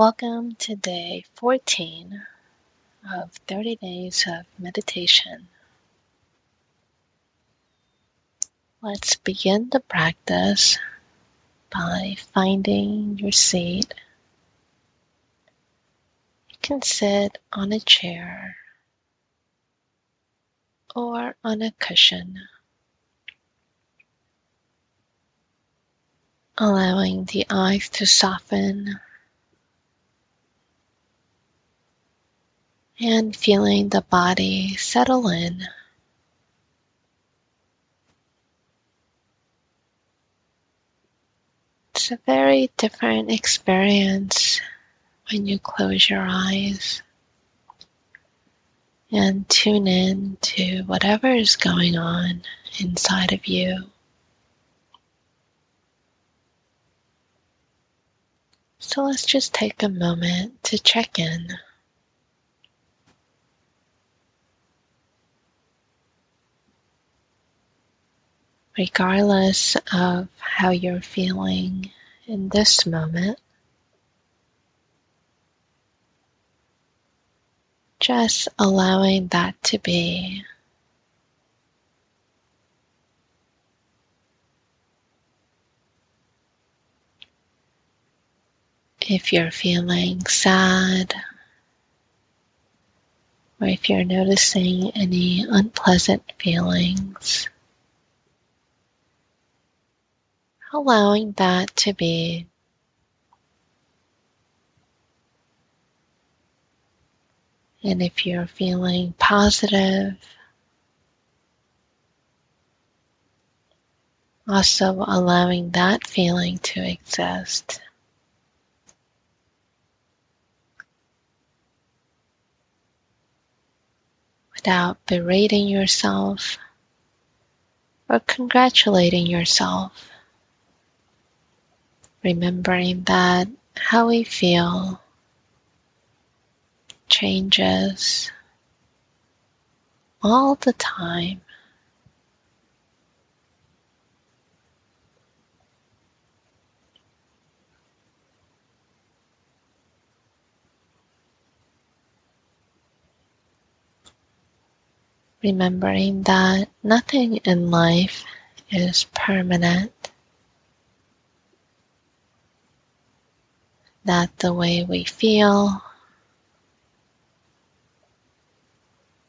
Welcome to day 14 of 30 days of meditation. Let's begin the practice by finding your seat. You can sit on a chair or on a cushion, allowing the eyes to soften and feeling the body settle in. It's a very different experience when you close your eyes and tune in to whatever is going on inside of you. So let's just take a moment to check in. Regardless of how you're feeling in this moment. Just allowing that to be. If you're feeling sad, or if you're noticing any unpleasant feelings, allowing that to be. And if you're feeling positive, also allowing that feeling to exist. Without berating yourself or congratulating yourself remembering that how we feel changes all the time. Remembering that nothing in life is permanent. That the way we feel,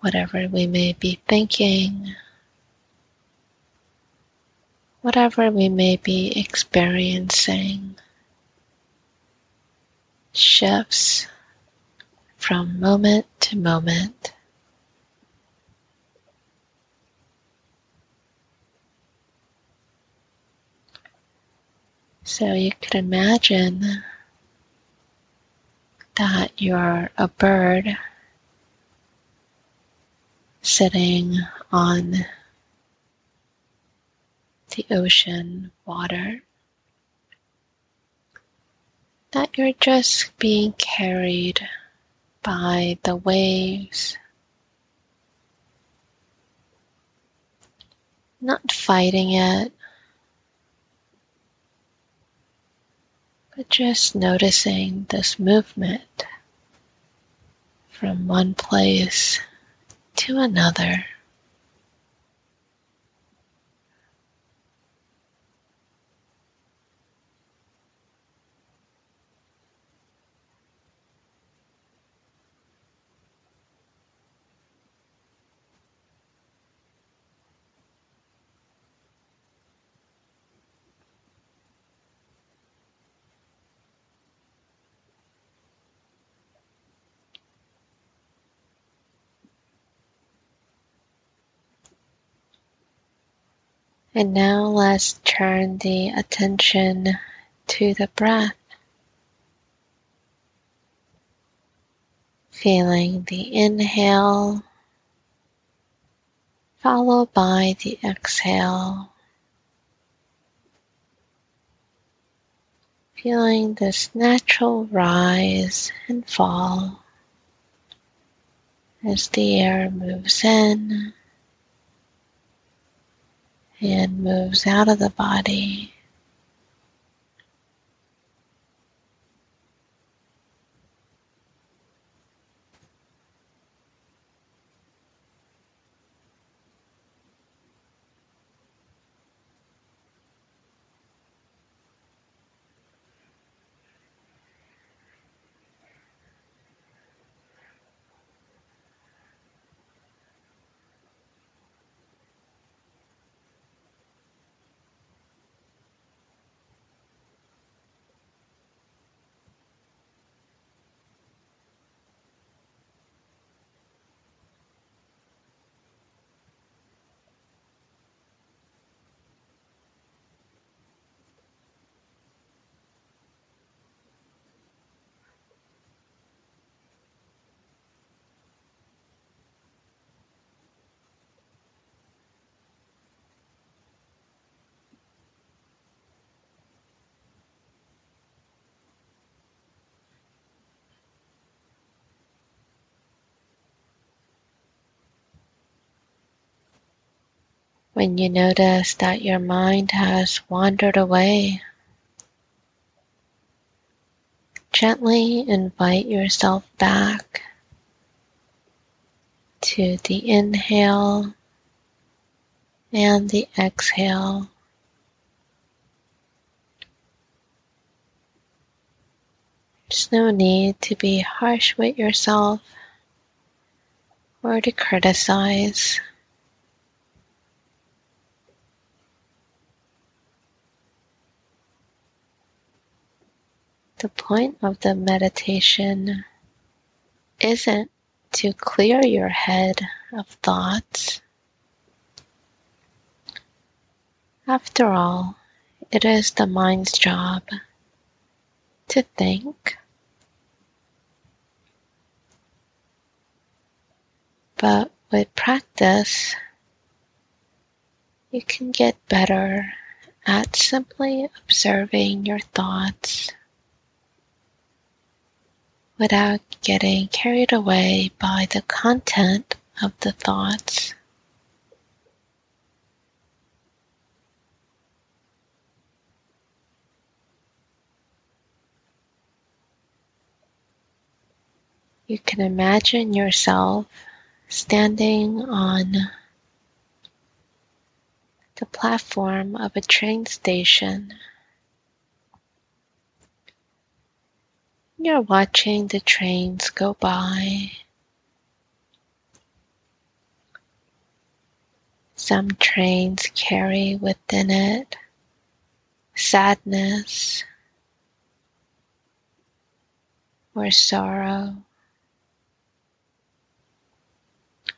whatever we may be thinking, whatever we may be experiencing, shifts from moment to moment. So you could imagine that you're a bird sitting on the ocean water, that you're just being carried by the waves, not fighting it, but just noticing this movement from one place to another. And now let's turn the attention to the breath. Feeling the inhale followed by the exhale. Feeling this natural rise and fall as the air moves in and moves out of the body. When you notice that your mind has wandered away, gently invite yourself back to the inhale and the exhale. There's no need to be harsh with yourself or to criticize. The point of the meditation isn't to clear your head of thoughts. After all, it is the mind's job to think. But with practice, you can get better at simply observing your thoughts without getting carried away by the content of the thoughts. You can imagine yourself standing on the platform of a train station You're watching the trains go by. Some trains carry within it sadness or sorrow,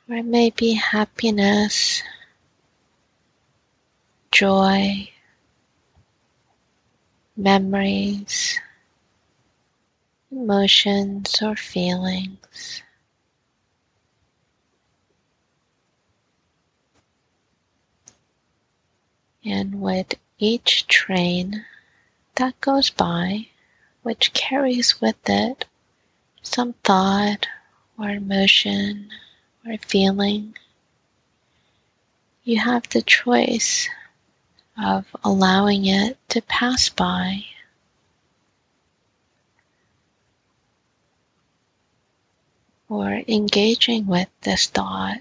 or it may be happiness, joy, memories emotions or feelings. And with each train that goes by, which carries with it some thought or emotion or feeling, you have the choice of allowing it to pass by or engaging with this thought.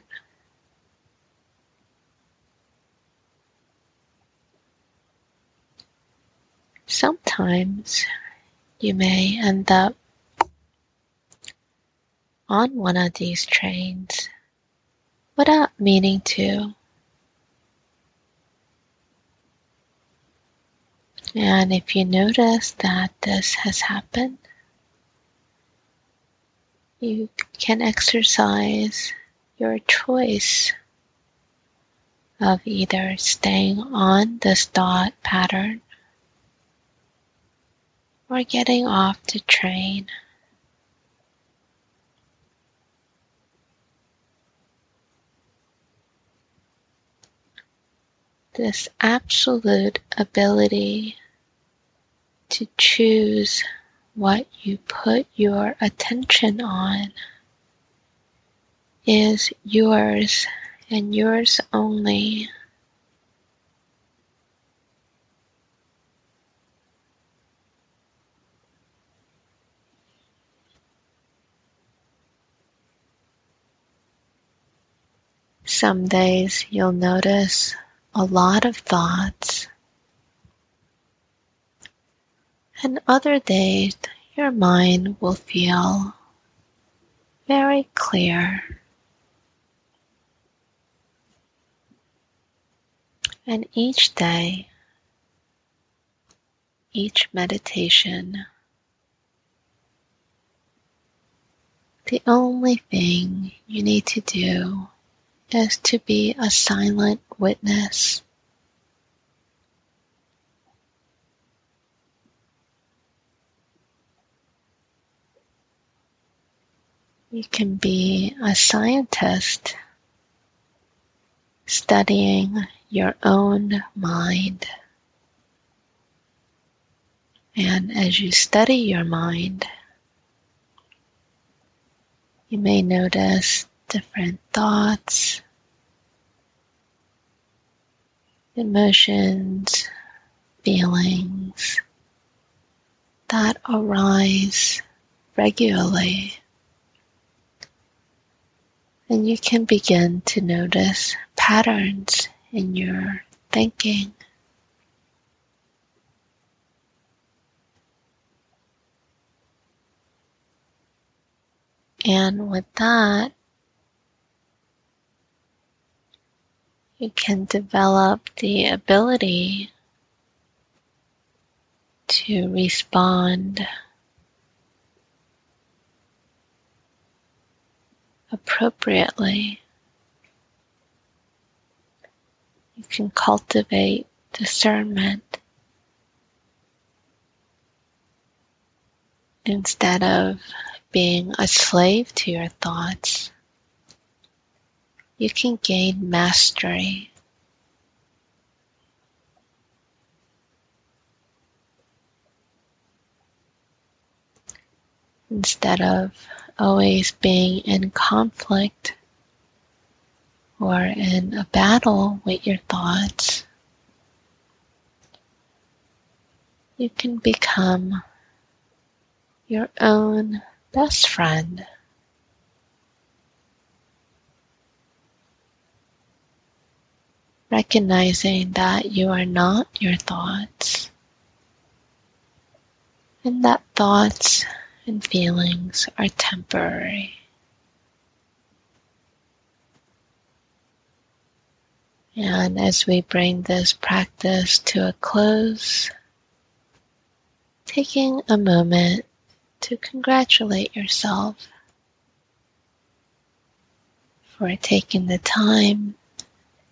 Sometimes you may end up on one of these trains without meaning to. And if you notice that this has happened, you can exercise your choice of either staying on this thought pattern or getting off the train. This absolute ability to choose what you put your attention on is yours and yours only. Some days you'll notice a lot of thoughts and other days your mind will feel very clear. And each day, each meditation, the only thing you need to do is to be a silent witness You can be a scientist studying your own mind. And as you study your mind, you may notice different thoughts, emotions, feelings that arise regularly. And you can begin to notice patterns in your thinking. And with that, you can develop the ability to respond appropriately. You can cultivate discernment instead of being a slave to your thoughts. You can gain mastery. Instead of always being in conflict or in a battle with your thoughts, you can become your own best friend. Recognizing that you are not your thoughts and that thoughts and feelings are temporary. And as we bring this practice to a close, taking a moment to congratulate yourself for taking the time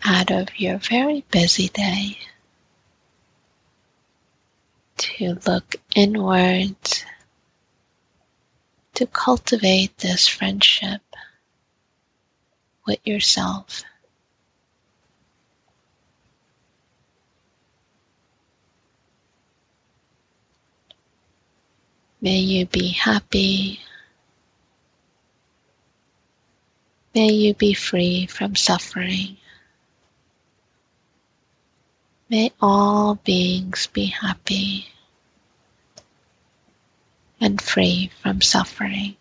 out of your very busy day to look inwards to cultivate this friendship with yourself. May you be happy. May you be free from suffering. May all beings be happy and free from suffering.